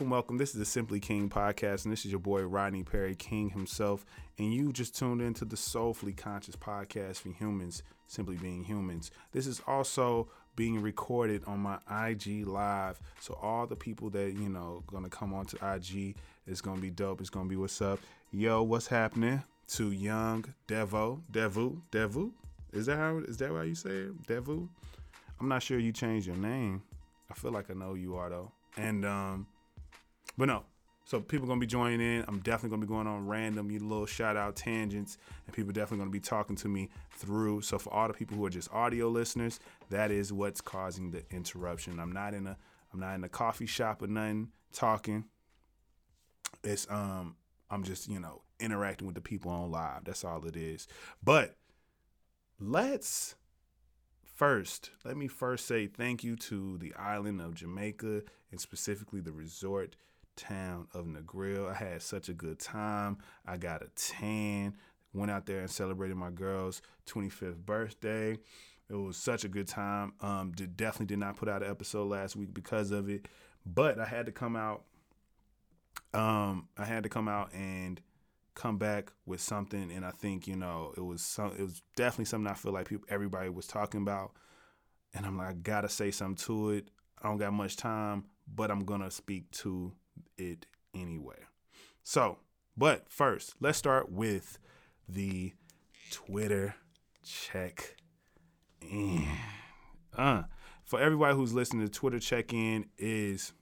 welcome, welcome. This is the Simply King podcast, and this is your boy Rodney Perry King himself. And you just tuned into the Soulfully Conscious podcast for humans, simply being humans. This is also being recorded on my IG live. So all the people that you know gonna come onto IG, it's gonna be dope. It's gonna be what's up. Yo, what's happening to young Devo, Devu, Devu? Is that how is that how you say it? Devu? I'm not sure you changed your name. I feel like I know you are though. And um, but no. So people gonna be joining in. I'm definitely gonna be going on random, you little shout out tangents, and people definitely gonna be talking to me through. So for all the people who are just audio listeners, that is what's causing the interruption. I'm not in a I'm not in a coffee shop or nothing talking. It's um I'm just you know interacting with the people on live. That's all it is. But let's first let me first say thank you to the island of Jamaica and specifically the resort town of Negril. I had such a good time. I got a tan. Went out there and celebrated my girl's 25th birthday. It was such a good time. Um, did, definitely did not put out an episode last week because of it, but I had to come out. Um, I had to come out and come back with something, and I think you know it was some. It was definitely something I feel like people, everybody was talking about, and I'm like, I gotta say something to it. I don't got much time, but I'm gonna speak to it anyway. So, but first, let's start with the Twitter check in. Uh, for everybody who's listening, the Twitter check in is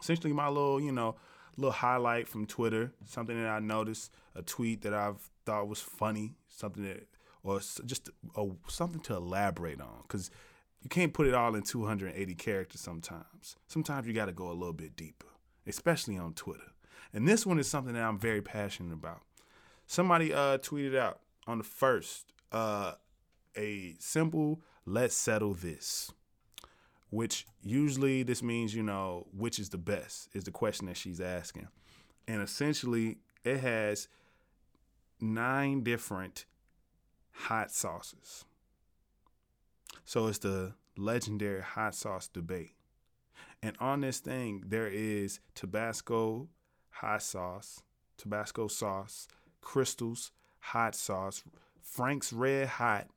essentially my little, you know, little highlight from Twitter, something that I noticed, a tweet that I've thought was funny, something that, or just a, something to elaborate on, because you can't put it all in 280 characters sometimes. Sometimes you got to go a little bit deeper, especially on Twitter. And this one is something that I'm very passionate about. Somebody uh, tweeted out on the first uh, a simple let's settle this which usually this means you know which is the best is the question that she's asking and essentially it has nine different hot sauces so it's the legendary hot sauce debate and on this thing there is tabasco hot sauce tabasco sauce crystals hot sauce frank's red hot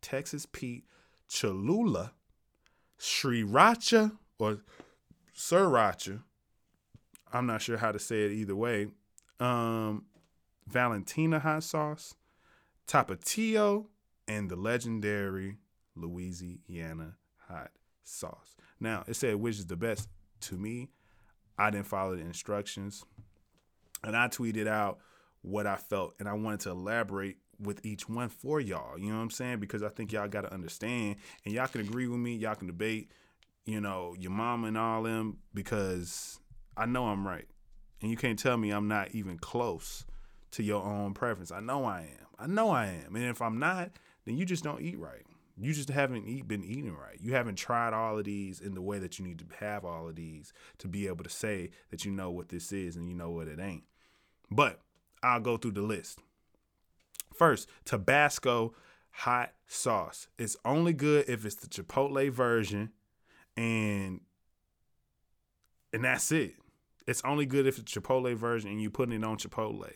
texas pete cholula Sriracha or Sriracha. I'm not sure how to say it either way. Um, Valentina hot sauce, Tapatio, and the legendary Louisiana hot sauce. Now, it said which is the best. To me, I didn't follow the instructions. And I tweeted out what I felt, and I wanted to elaborate with each one for y'all. You know what I'm saying? Because I think y'all got to understand, and y'all can agree with me. Y'all can debate, you know, your mom and all them because I know I'm right, and you can't tell me I'm not even close to your own preference. I know I am. I know I am. And if I'm not, then you just don't eat right. You just haven't eat, been eating right. You haven't tried all of these in the way that you need to have all of these to be able to say that you know what this is and you know what it ain't. But I'll go through the list. First, Tabasco hot sauce. It's only good if it's the Chipotle version and and that's it. It's only good if it's Chipotle version and you putting it on Chipotle.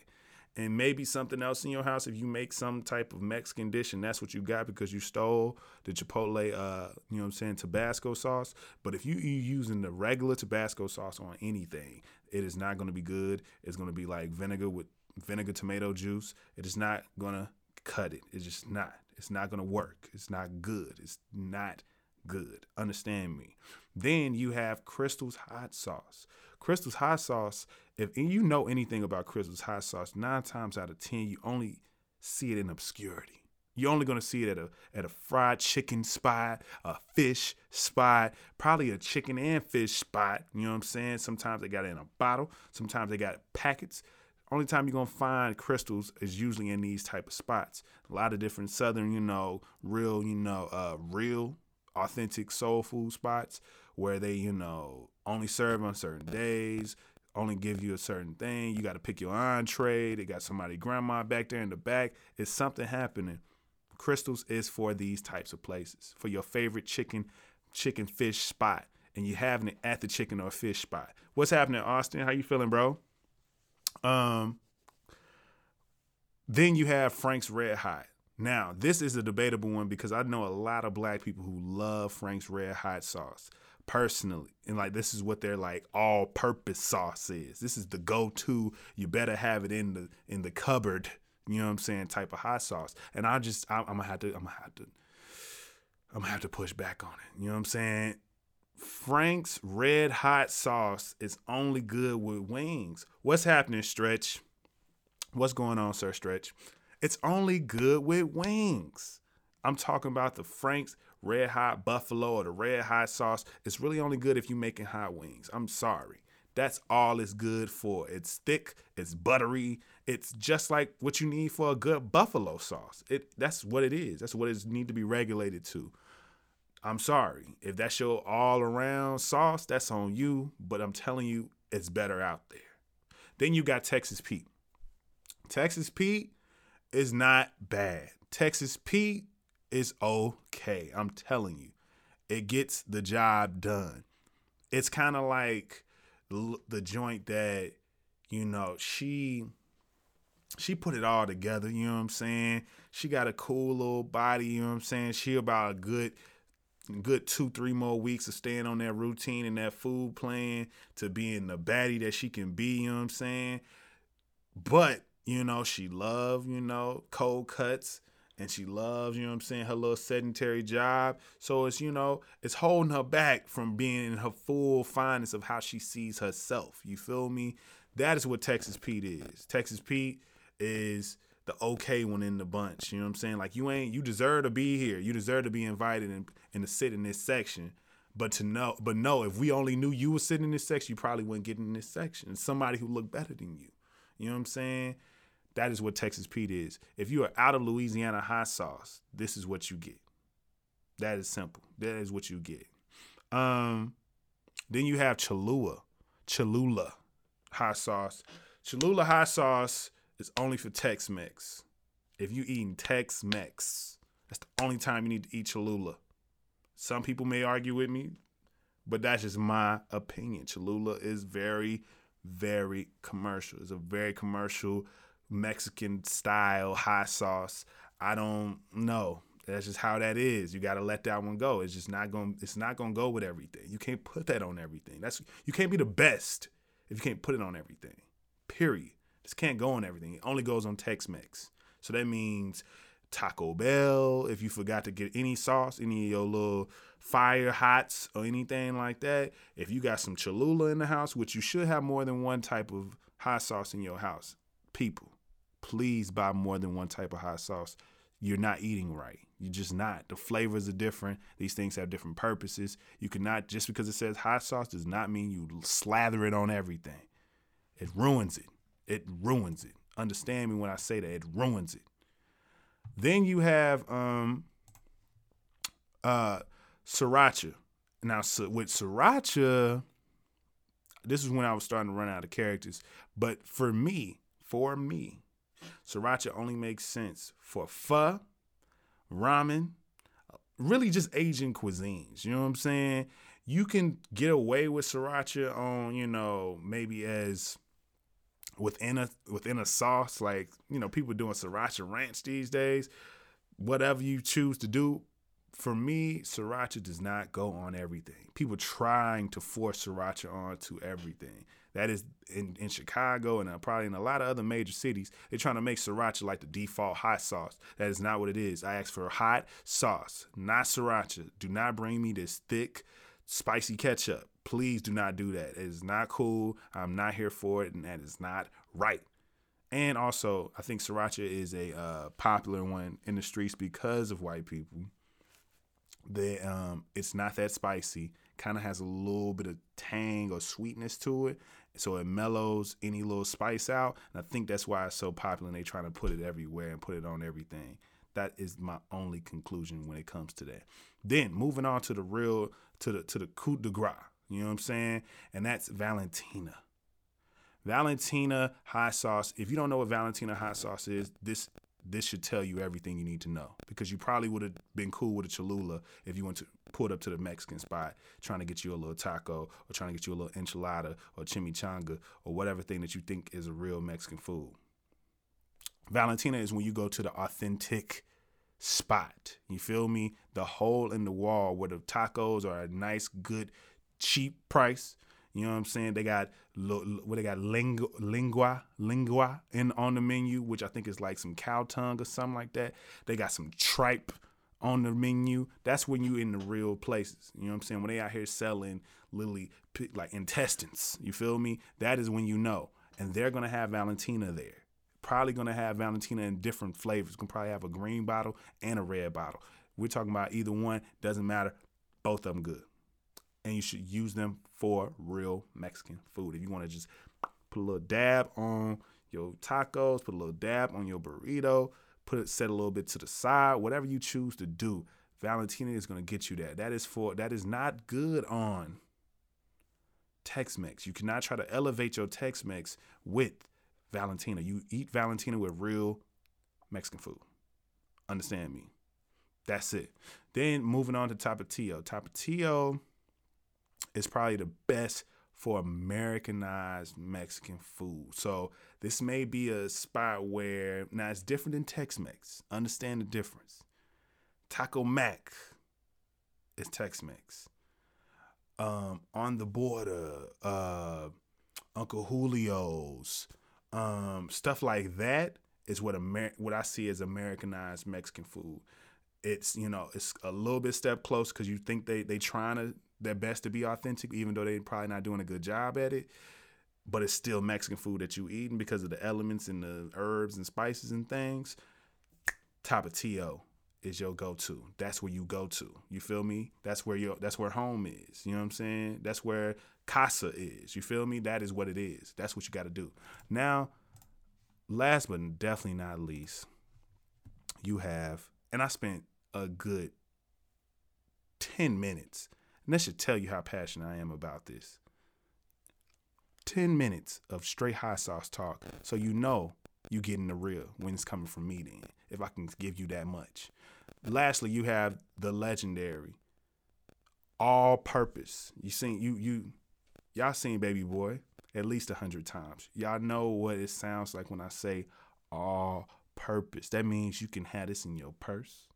And maybe something else in your house if you make some type of Mexican dish and that's what you got because you stole the Chipotle uh, you know what I'm saying, Tabasco sauce. But if you you using the regular Tabasco sauce on anything, it is not going to be good. It's going to be like vinegar with vinegar tomato juice. It is not gonna cut it. It's just not. It's not gonna work. It's not good. It's not good. Understand me. Then you have Crystal's hot sauce. Crystal's hot sauce, if you know anything about Crystal's hot sauce, nine times out of ten, you only see it in obscurity. You're only gonna see it at a at a fried chicken spot, a fish spot, probably a chicken and fish spot. You know what I'm saying? Sometimes they got it in a bottle, sometimes they got packets only time you're gonna find crystals is usually in these type of spots. A lot of different southern, you know, real, you know, uh, real, authentic soul food spots where they, you know, only serve on certain days, only give you a certain thing. You got to pick your entree. They got somebody grandma back there in the back. It's something happening. Crystals is for these types of places, for your favorite chicken, chicken fish spot and you having it at the chicken or fish spot. What's happening, Austin? How you feeling, bro? Um. Then you have Frank's Red Hot. Now, this is a debatable one because I know a lot of black people who love Frank's Red Hot sauce personally. And like this is what their like all purpose sauce is. This is the go-to. You better have it in the in the cupboard, you know what I'm saying, type of hot sauce. And I just I, am gonna have to I'm gonna have to I'm gonna have to push back on it. You know what I'm saying? Frank's red hot sauce is only good with wings. What's happening, Stretch? What's going on, Sir Stretch? It's only good with wings. I'm talking about the Frank's Red Hot Buffalo or the Red Hot sauce. It's really only good if you're making hot wings. I'm sorry. That's all it's good for. It's thick, it's buttery, it's just like what you need for a good buffalo sauce. It that's what it is. That's what it need to be regulated to. I'm sorry. If that's your all around sauce, that's on you, but I'm telling you it's better out there. Then you got Texas Pete. Texas Pete is not bad. Texas Pete is okay. I'm telling you, it gets the job done. It's kind of like the joint that you know she she put it all together. You know what I'm saying? She got a cool little body. You know what I'm saying? She about a good good two three more weeks of staying on that routine and that food plan to being the baddie that she can be. You know what I'm saying? But you know she love you know cold cuts and she loves, you know I'm saying, her little sedentary job. So it's, you know, it's holding her back from being in her full fineness of how she sees herself. You feel me? That is what Texas Pete is. Texas Pete is the okay one in the bunch. You know what I'm saying? Like you ain't you deserve to be here. You deserve to be invited and, and to sit in this section. But to know but no, if we only knew you were sitting in this section, you probably wouldn't get in this section. Somebody who looked better than you. You know what I'm saying? That is what Texas Pete is. If you are out of Louisiana hot sauce, this is what you get. That is simple. That is what you get. Um, then you have Cholula, Cholula hot sauce. Cholula hot sauce is only for Tex-Mex. If you eating Tex-Mex, that's the only time you need to eat Cholula. Some people may argue with me, but that's just my opinion. Cholula is very, very commercial. It's a very commercial Mexican style hot sauce. I don't know. That's just how that is. You got to let that one go. It's just not going to It's not going to go with everything. You can't put that on everything. That's you can't be the best if you can't put it on everything. Period. This can't go on everything. It only goes on Tex-Mex. So that means Taco Bell. If you forgot to get any sauce, any of your little fire hots or anything like that. If you got some Cholula in the house, which you should have more than one type of hot sauce in your house, people please buy more than one type of hot sauce. You're not eating right. You're just not. The flavors are different. These things have different purposes. You cannot just because it says hot sauce does not mean you slather it on everything. It ruins it. It ruins it. Understand me when I say that. It ruins it. Then you have um uh sriracha. Now so with sriracha, this is when I was starting to run out of characters. But for me, for me, Sriracha only makes sense for pho, ramen, really just Asian cuisines. You know what I'm saying? You can get away with sriracha on, you know, maybe as within a within a sauce, like, you know, people doing sriracha ranch these days. Whatever you choose to do, for me, sriracha does not go on everything. People trying to force sriracha onto everything. That is in, in Chicago and uh, probably in a lot of other major cities. They're trying to make sriracha like the default hot sauce. That is not what it is. I asked for hot sauce, not sriracha. Do not bring me this thick, spicy ketchup. Please do not do that. It is not cool. I'm not here for it, and that is not right. And also, I think sriracha is a uh, popular one in the streets because of white people. They, um, it's not that spicy. Kind of has a little bit of tang or sweetness to it, so it mellows any little spice out. And I think that's why it's so popular. And they trying to put it everywhere and put it on everything. That is my only conclusion when it comes to that. Then moving on to the real to the to the coup de grace. You know what I'm saying? And that's Valentina. Valentina hot sauce. If you don't know what Valentina hot sauce is, this this should tell you everything you need to know because you probably would have been cool with a Cholula if you went to pulled up to the Mexican spot trying to get you a little taco or trying to get you a little enchilada or chimichanga or whatever thing that you think is a real Mexican food. Valentina is when you go to the authentic spot. You feel me? The hole in the wall where the tacos are a nice, good, cheap price. You know what I'm saying? They got what they got lengua lengua in on the menu, which I think is like some cow tongue or something like that. They got some tripe on the menu. That's when you in the real places. You know what I'm saying? When they out here selling literally like intestines. You feel me? That is when you know. And they're gonna have Valentina there. Probably gonna have Valentina in different flavors. Gonna probably have a green bottle and a red bottle. We're talking about either one. Doesn't matter. Both of them good and you should use them for real Mexican food. If you want to just put a little dab on your tacos, put a little dab on your burrito, put it set a little bit to the side, whatever you choose to do. Valentina is going to get you that. That is for that is not good on Tex-Mex. You cannot try to elevate your Tex-Mex with Valentina. You eat Valentina with real Mexican food. Understand me? That's it. Then moving on to Tapatio. Tapatio is probably the best for Americanized Mexican food. So this may be a spot where now it's different than Tex-Mex. Understand the difference. Taco Mac is Tex-Mex. Um, on the border, uh, Uncle Julio's, um, stuff like that is what Amer- what I see as Americanized Mexican food. It's you know it's a little bit step close because you think they they trying to their best to be authentic, even though they're probably not doing a good job at it. But it's still Mexican food that you eating because of the elements and the herbs and spices and things. Tapatio is your go-to. That's where you go to. You feel me? That's where your that's where home is. You know what I'm saying? That's where casa is. You feel me? That is what it is. That's what you got to do. Now, last but definitely not least, you have and I spent a good 10 minutes and that should tell you how passionate I am about this. 10 minutes of straight hot sauce talk so you know you getting the real when it's coming from me then, if I can give you that much. Lastly, you have the legendary all purpose. You seen you you y'all seen Baby Boy at least a hundred times. Y'all know what it sounds like when I say all purpose. That means you can have this in your purse.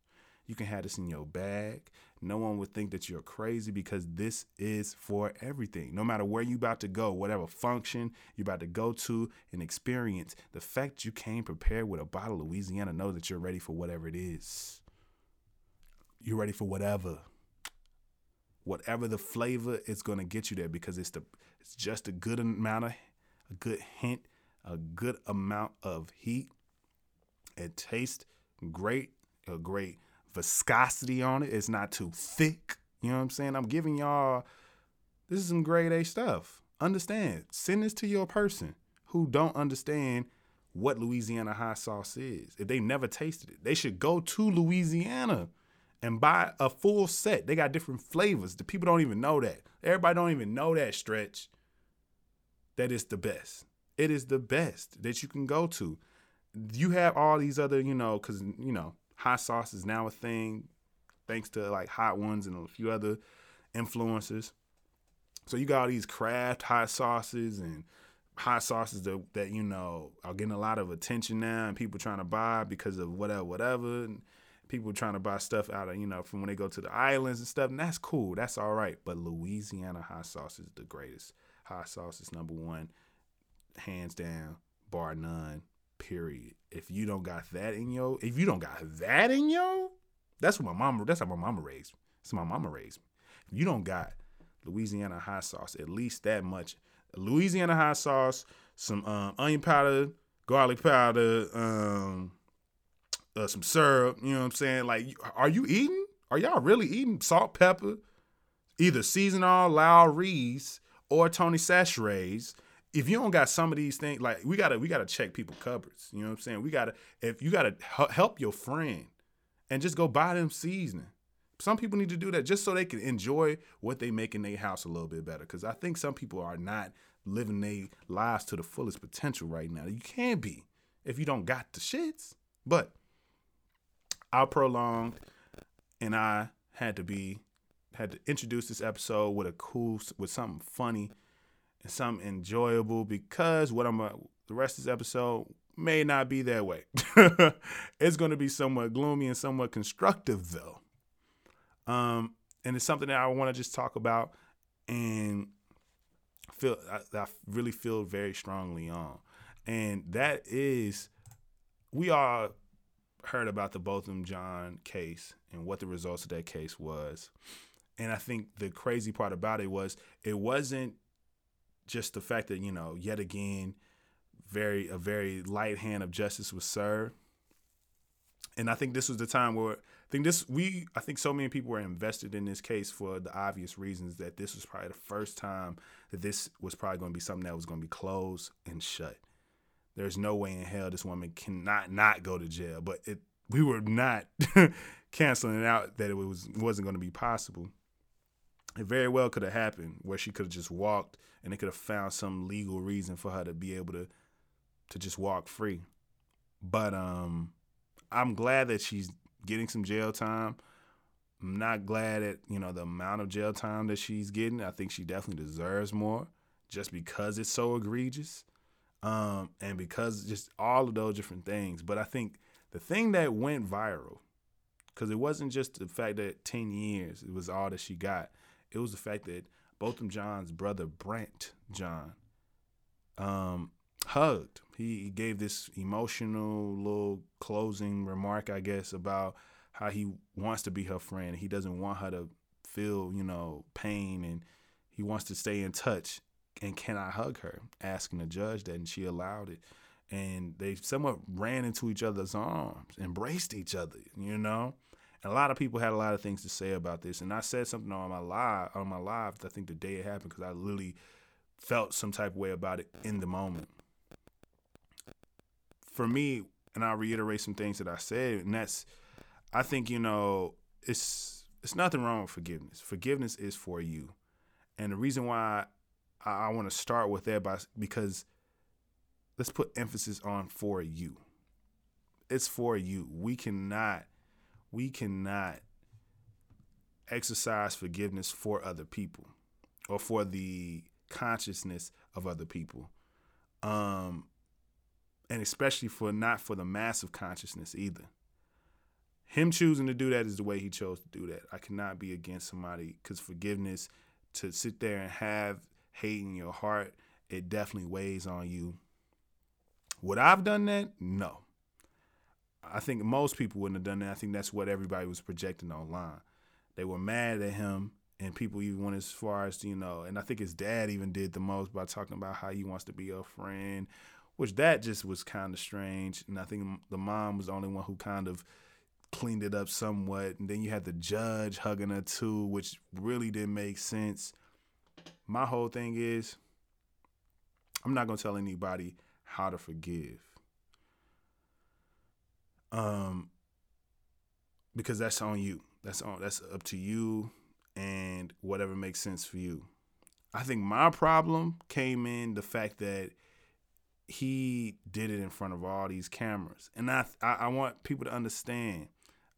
You can have this in your bag. No one would think that you're crazy because this is for everything. No matter where you about to go, whatever function you're about to go to and experience, the fact you came prepared with a bottle of Louisiana, know that you're ready for whatever it is. You're ready for whatever. Whatever the flavor is gonna get you there because it's the it's just a good amount of a good hint, a good amount of heat. It tastes great, a great viscosity on it. It's not too thick. You know what I'm saying? I'm giving y'all this is some grade A stuff. Understand. Send this to your person who don't understand what Louisiana hot sauce is. If they've never tasted it, they should go to Louisiana and buy a full set. They got different flavors. The people don't even know that. Everybody don't even know that stretch. That is the best. It is the best that you can go to. You have all these other, you know, because you know hot sauce is now a thing thanks to like hot ones and a few other influencers. So you got all these craft hot sauces and hot sauces that, that you know are getting a lot of attention now and people trying to buy because of whatever whatever and people trying to buy stuff out of you know from when they go to the islands and stuff and that's cool that's all right. But louisiana hot sauce is the greatest. Hot sauce is number one hands down bar none period. If you don't got that in yo, if you don't got that in yo, that's what my mama. That's how my mama raised me. That's my mama raised. If you don't got Louisiana hot sauce, at least that much. Louisiana hot sauce, some um, onion powder, garlic powder, um, uh, some syrup. You know what I'm saying? Like, are you eating? Are y'all really eating salt, pepper? Either seasonal Lawry's or Tony Chachere's if you don't got some of these things, like we gotta we gotta check people cupboards. You know what I'm saying? We gotta if you gotta help your friend and just go buy them seasoning. Some people need to do that just so they can enjoy what they make in their house a little bit better. Because I think some people are not living their lives to the fullest potential right now. You can't be if you don't got the shits. But I prolonged, and I had to be had to introduce this episode with a cool with something funny something enjoyable because what I'm uh, the rest of this episode may not be that way. it's going to be somewhat gloomy and somewhat constructive though. Um, and it's something that I want to just talk about and feel I, I really feel very strongly on, and that is we all heard about the Botham Jean case and what the results of that case was. And I think the crazy part about it was it wasn't just the fact that, you know, yet again, very a very light hand of justice was served. And I think this was the time where I think this we I think so many people were invested in this case for the obvious reasons that this was probably the first time that this was probably going to be something that was going to be closed and shut. There's no way in hell this woman cannot not go to jail, but it we were not canceling out that it was wasn't going to be possible. It very well could have happened where she could have just walked and they could have found some legal reason for her to be able to to just walk free. But um I'm glad that she's getting some jail time. I'm not glad at, you know, the amount of jail time that she's getting. I think she definitely deserves more just because it's so egregious. Um, and because just all of those different things. But I think the thing that went viral, because it wasn't just the fact that 10 years, it was all that she got. It was the fact that Botham Jean's brother, Brandt Jean, um, hugged. He, he gave this emotional little closing remark, I guess, about how he wants to be her friend. He doesn't want her to feel, you know, pain and he wants to stay in touch. And can I hug her? Asking the judge that, and she allowed it. And they somewhat ran into each other's arms, embraced each other, you know? And a lot of people had a lot of things to say about this. And I said something on my live on my live, I think the day it happened, because I literally felt some type of way about it in the moment for me, and I'll reiterate some things that I said, and that's I think, you know, it's it's nothing wrong with forgiveness. Forgiveness is for you. And the reason why I, I want to start with that by because let's put emphasis on for you. It's for you. We cannot we cannot exercise forgiveness for other people or for the consciousness of other people. Um and especially for not for the massive consciousness either. Him choosing to do that is the way he chose to do that. I cannot be against somebody because forgiveness, to sit there and have hate in your heart, it definitely weighs on you. Would I've done that? No. I think most people wouldn't have done that. I think that's what everybody was projecting online. They were mad at him, and people even went as far as, you know, and I think his dad even did the most by talking about how he wants to be a friend which that just was kind of strange. And I think the mom was the only one who kind of cleaned it up somewhat. And then you had the judge hugging her too, which really didn't make sense. My whole thing is, I'm not gonna tell anybody how to forgive. Um, because that's on you. That's on. That's up to you, and whatever makes sense for you. I think my problem came in the fact that he did it in front of all these cameras. And I, I, I want people to understand.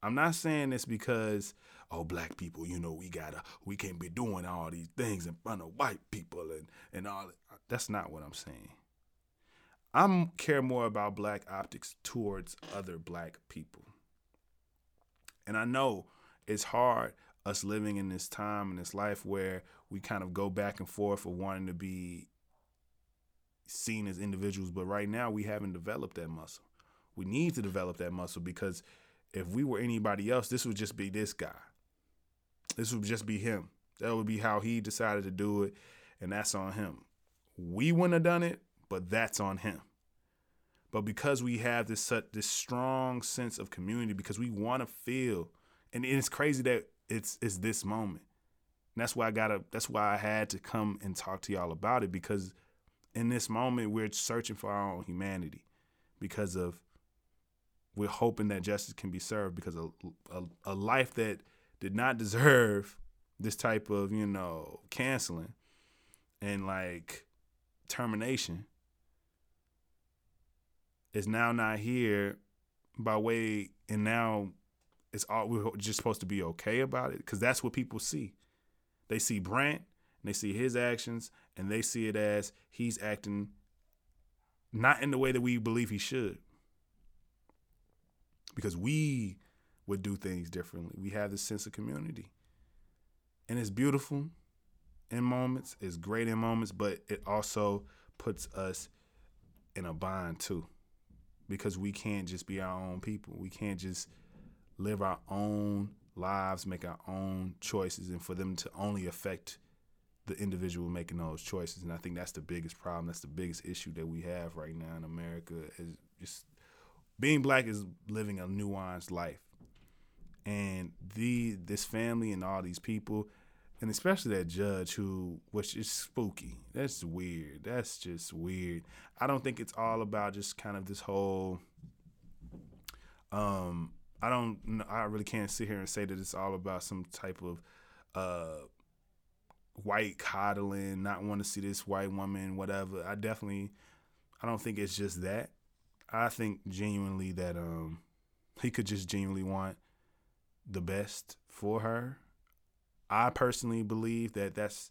I'm not saying this because oh black people, you know, we gotta we can't be doing all these things in front of white people and and all that's not what I'm saying. I'm care more about black optics towards other black people. And I know it's hard us living in this time in this life where we kind of go back and forth of wanting to be seen as individuals, but right now we haven't developed that muscle. We need to develop that muscle because if we were anybody else, this would just be this guy. This would just be him. That would be how he decided to do it, and that's on him. We wouldn't have done it, but that's on him. But because we have this such this strong sense of community, because we want to feel, and it's crazy that it's it's this moment. And that's why I gotta. That's why I had to come and talk to y'all about it because in this moment we're searching for our own humanity because of we're hoping that justice can be served because a, a, a life that did not deserve this type of you know canceling and like termination is now not here by way and now it's all we're just supposed to be okay about it because that's what people see. They see Brandt and they see his actions and they see it as he's acting not in the way that we believe he should. Because we would do things differently. We have this sense of community. And it's beautiful in moments, it's great in moments, but it also puts us in a bind too. Because we can't just be our own people. We can't just live our own lives, make our own choices, and for them to only affect the individual making those choices. And I think that's the biggest problem. That's the biggest issue that we have right now in America is just being black is living a nuanced life. And the this family and all these people, and especially that judge who was just spooky. That's weird. That's just weird. I don't think it's all about just kind of this whole um I don't I really can't sit here and say that it's all about some type of uh white coddling, not want to see this white woman, whatever. I definitely, I don't think it's just that. I think genuinely that um he could just genuinely want the best for her. I personally believe that that's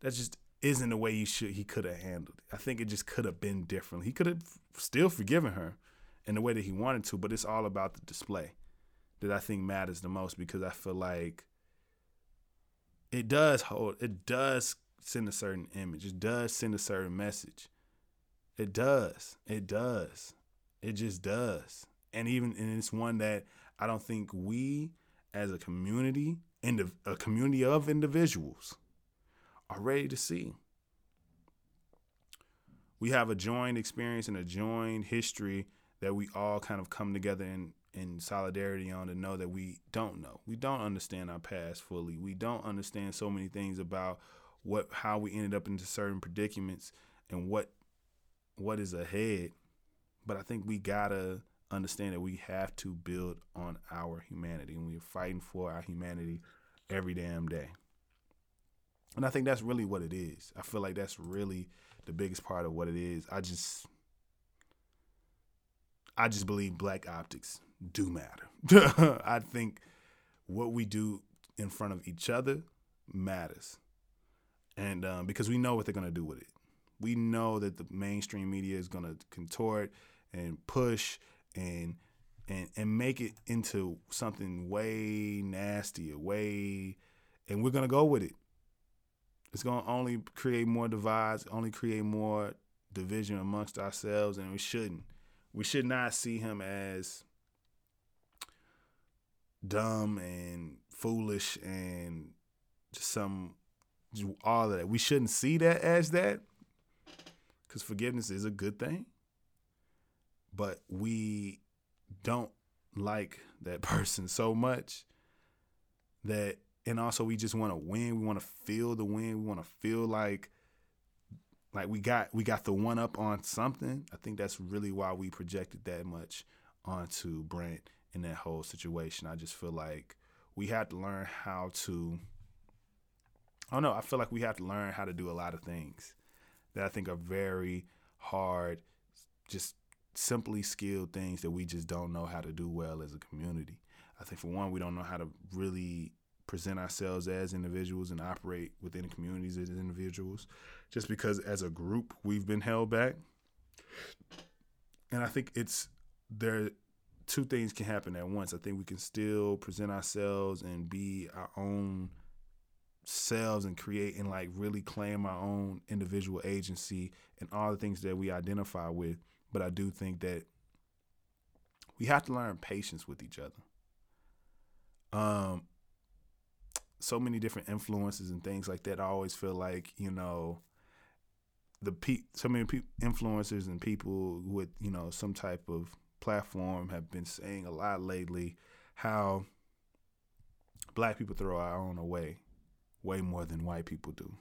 that just isn't the way he should he could have handled it. I think it just could have been different. He could have still forgiven her in the way that he wanted to, but it's all about the display that I think matters the most because I feel like it does hold it does send a certain image. It does send a certain message. It does. It does. It just does. And even and it's one that I don't think we as a community, and a community of individuals, are ready to see. We have a joined experience and a joined history that we all kind of come together in in solidarity on to know that we don't know. We don't understand our past fully. We don't understand so many things about what how we ended up into certain predicaments and what what is ahead. But I think we gotta understand that we have to build on our humanity and we're fighting for our humanity every damn day. And I think that's really what it is. I feel like that's really the biggest part of what it is. I just I just believe black optics do matter. I think what we do in front of each other matters. And um, because we know what they're going to do with it. We know that the mainstream media is going to contort and push and and and make it into something way nastier, way and we're to go with it. It's to only create more divides, only create more division amongst ourselves and we shouldn't. We should not see him as dumb and foolish and just some all of that. We shouldn't see that as that because forgiveness is a good thing. But we don't like that person so much that, and also we just want to win. We want to feel the win. We want to feel like, like we got we got the one up on something. I think that's really why we projected that much onto brent in that whole situation. I just feel like we had to learn how to. I don't know. I feel like we have to learn how to do a lot of things that I think are very hard, just simply skilled things that we just don't know how to do well as a community. I think for one, we don't know how to really present ourselves as individuals and operate within communities as individuals, just because as a group we've been held back. And I think it's there two things can happen at once. I think we can still present ourselves and be our own selves and create and like really claim our own individual agency and all the things that we identify with. But I do think that we have to learn patience with each other. Um, so many different influences and things like that. I always feel like you know the pe- so many pe- influencers and people with you know some type of platform have been saying a lot lately how black people throw our own away way more than white people do.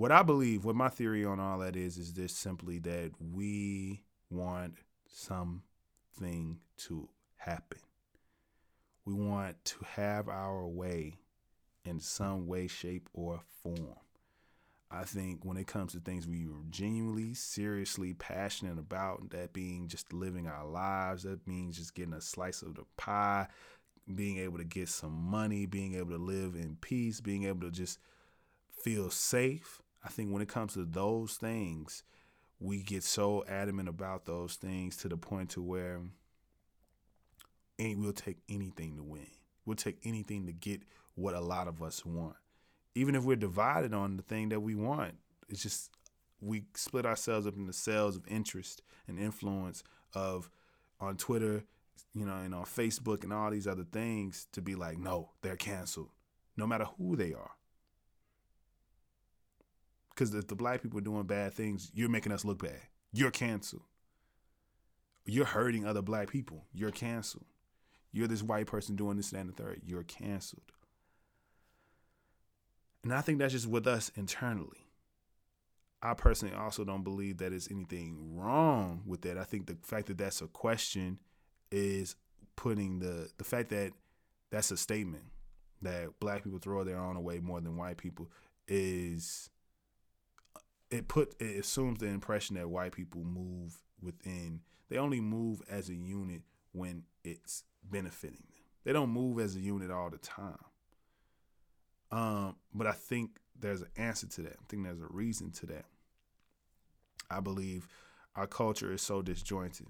What I believe, what my theory on all that is, is this simply that we want something to happen. We want to have our way in some way, shape, or form. I think when it comes to things we are genuinely, seriously passionate about, that being just living our lives, that means just getting a slice of the pie, being able to get some money, being able to live in peace, being able to just feel safe. I think when it comes to those things, we get so adamant about those things to the point to where we'll take anything to win. We'll take anything to get what a lot of us want. Even if we're divided on the thing that we want, it's just we split ourselves up into cells of interest and influence of on Twitter, you know, and on Facebook and all these other things to be like, no, they're canceled, no matter who they are. Because if the black people are doing bad things, you're making us look bad. You're canceled. You're hurting other black people. You're canceled. You're this white person doing this, and the third. You're canceled. And I think that's just with us internally. I personally also don't believe that there's anything wrong with that. I think the fact that that's a question is putting the the fact that that's a statement that black people throw their own away more than white people is it put it assumes the impression that white people move within they only move as a unit when it's benefiting them. They don't move as a unit all the time. Um, but I think there's an answer to that. I think there's a reason to that. I believe our culture is so disjointed.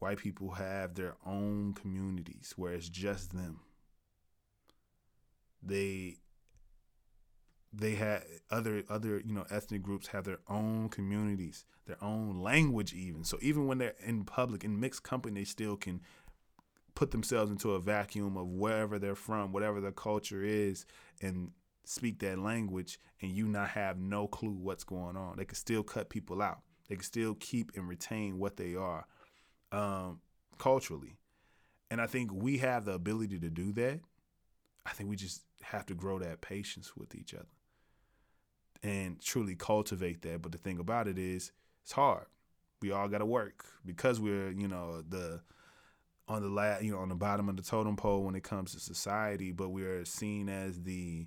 White people have their own communities where it's just them. They they had other other you know ethnic groups have their own communities, their own language even. So even when they're in public in mixed company, they still can put themselves into a vacuum of wherever they're from, whatever their culture is, and speak that language, and you not have no clue what's going on. They can still cut people out. They can still keep and retain what they are um, culturally. And I think we have the ability to do that. I think we just have to grow that patience with each other and truly cultivate that. But the thing about it is, it's hard. We all got to work because we're, you know, the on the la- you know on the bottom of the totem pole when it comes to society, but we are seen as the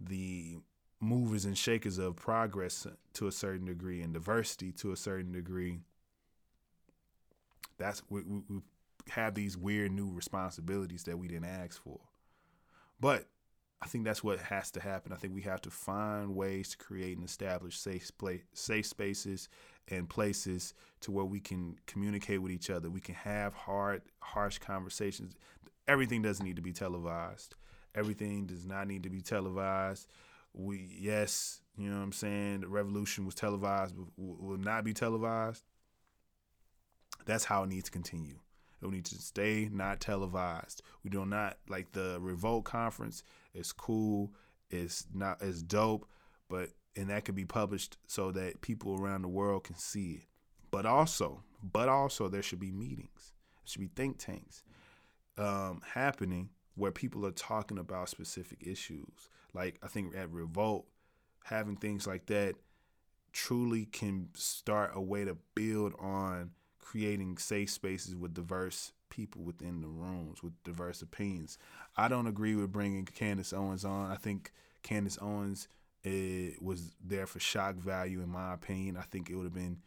the movers and shakers of progress to a certain degree and diversity to a certain degree. That's we, we, we have these weird new responsibilities that we didn't ask for, but I think that's what has to happen. I think we have to find ways to create and establish safe place, safe spaces and places to where we can communicate with each other. We can have hard, harsh conversations. Everything doesn't need to be televised. Everything does not need to be televised. We yes, you know what I'm saying. The revolution was televised, will not be televised. That's how it needs to continue. It will need to stay not televised. We do not like the revolt conference it's cool. It's not as dope, but and that could be published so that people around the world can see it. But also, but also, there should be meetings. There should be think tanks um, happening where people are talking about specific issues. Like I think at Revolt, having things like that truly can start a way to build on creating safe spaces with diverse people within the rooms with diverse opinions. I don't agree with bringing Candace Owens on. I think Candace Owens it eh, was there for shock value, in my opinion. I think it would have been,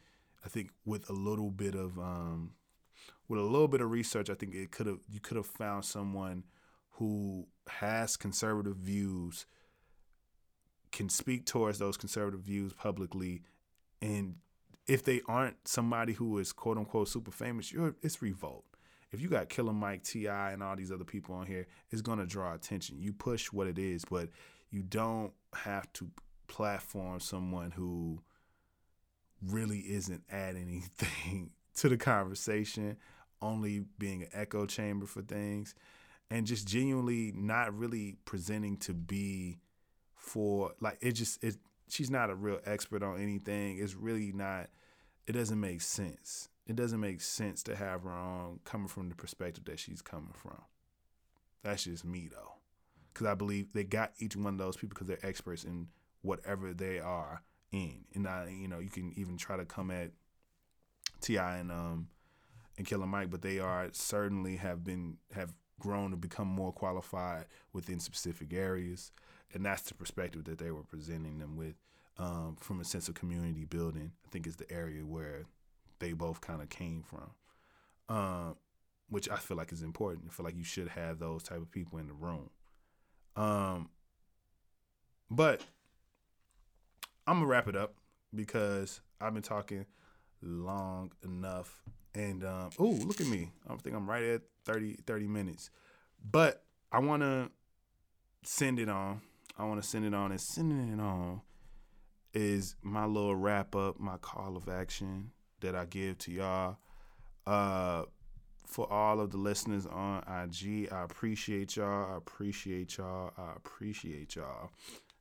I think with a little bit of, um, with a little bit of research, I think it could have you could have found someone who has conservative views, can speak towards those conservative views publicly, and if they aren't somebody who is quote unquote super famous, you're it's revolt if you got Killer Mike, T.I., and all these other people on here, it's gonna draw attention. You push what it is, but you don't have to platform someone who really isn't adding anything to the conversation, only being an echo chamber for things, and just genuinely not really presenting to be for like it just it she's not a real expert on anything. It's really not it doesn't make sense it doesn't make sense to have her on coming from the perspective that she's coming from. That's just me though, because I believe they got each one of those people because they're experts in whatever they are in, and I, you know, you can even try to come at T.I. and um and Killer Mike, but they are certainly have been have grown to become more qualified within specific areas. and that's the perspective that they were presenting them with um, from a sense of community building. I think is the area where they both kind of came from, um, which I feel like is important. I feel like you should have those type of people in the room. Um, but I'm gonna wrap it up because I've been talking long enough. And um, oh, look at me! I think I'm right at 30, 30 minutes. But I want to send it on. I want to send it on, and sending it on is my little wrap up, my call of action that I give to y'all. Uh, for all of the listeners on IG, I appreciate y'all. I appreciate y'all. I appreciate y'all.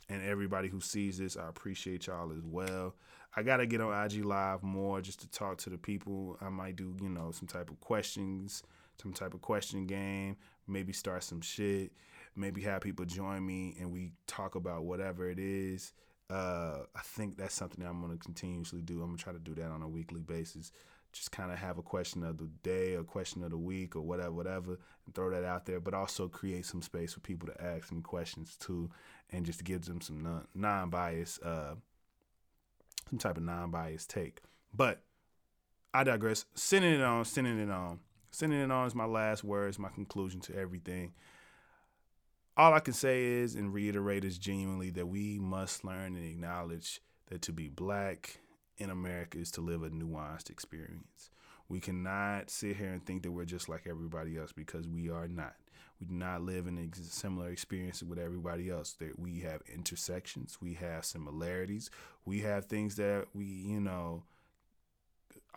And everybody who sees this, I appreciate y'all as well. I gotta get on IG Live more just to talk to the people. I might do, you know, some type of questions, some type of question game, maybe start some shit, maybe have people join me and we talk about whatever it is. Uh, I think that's something that I'm gonna continuously do. I'm gonna try to do that on a weekly basis. Just kind of have a question of the day, a question of the week, or whatever, whatever, and throw that out there. But also create some space for people to ask me questions too, and just give them some non biased uh, some type of non-biased take. But I digress. Sending it on, sending it on. Sending it on is my last words, my conclusion to everything. All I can say is and reiterate is genuinely that we must learn and acknowledge that to be black in America is to live a nuanced experience. We cannot sit here and think that we're just like everybody else because we are not. We do not live in a similar experience with everybody else. That we have intersections, we have similarities, we have things that we, you know,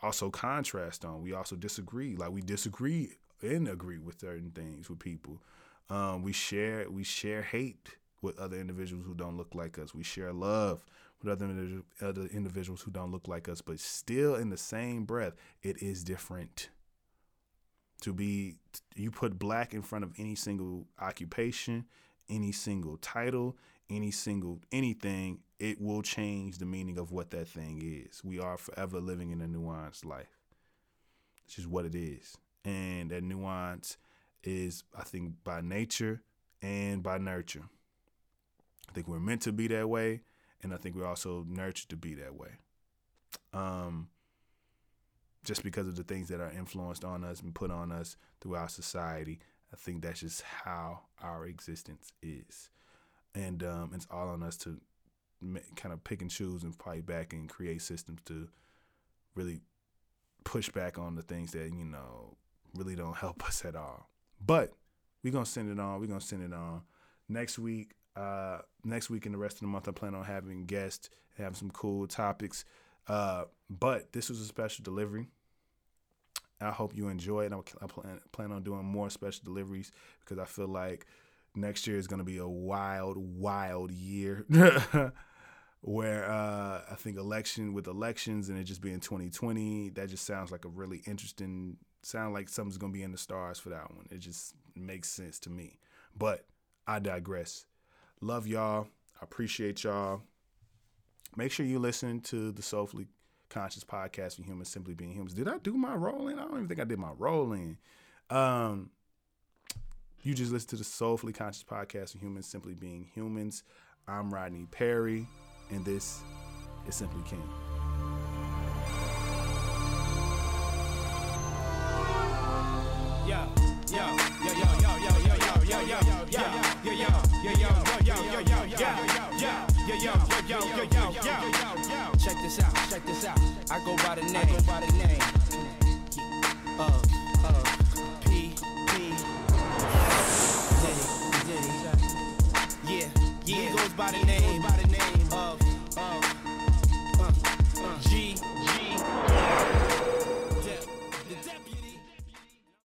also contrast on. We also disagree. Like we disagree and agree with certain things with people. Um, we share we share hate with other individuals who don't look like us. We share love with other other individuals who don't look like us. But still, in the same breath, it is different to be you put black in front of any single occupation, any single title, any single anything, it will change the meaning of what that thing is. We are forever living in a nuanced life. It's just what it is. And that nuance is, I think, by nature and by nurture. I think we're meant to be that way, and I think we're also nurtured to be that way. Um, just because of the things that are influenced on us and put on us throughout society. I think that's just how our existence is. And um, it's all on us to kind of pick and choose and fight back and create systems to really push back on the things that, you know, really don't help us at all. But we're to send it on. We're to send it on. Next week, uh, next week and the rest of the month, I plan on having guests, having some cool topics. Uh, but this was a special delivery. I hope you enjoy it. I plan, plan on doing more special deliveries because I feel like next year is going to be a wild, wild year. where uh, I think election with elections and it just being 2020, that just sounds like a really interesting. Sound like something's gonna be in the stars for that one. It just makes sense to me. But I digress. Love y'all. I appreciate y'all. Make sure you listen to the Soulfully Conscious Podcast for Humans Simply Being Humans. Did I do my rolling? I don't even think I did my rolling. Um, you just listen to the Soulfully Conscious Podcast for Humans Simply Being Humans. I'm Rodney Perry, and this is Simply King. yo, yo, yo, yo, yo, Check this out, check this out. I go by the name, I go by the name of, of uh, uh, P P. Diddy, Diddy. Yeah, yeah, goes by the name.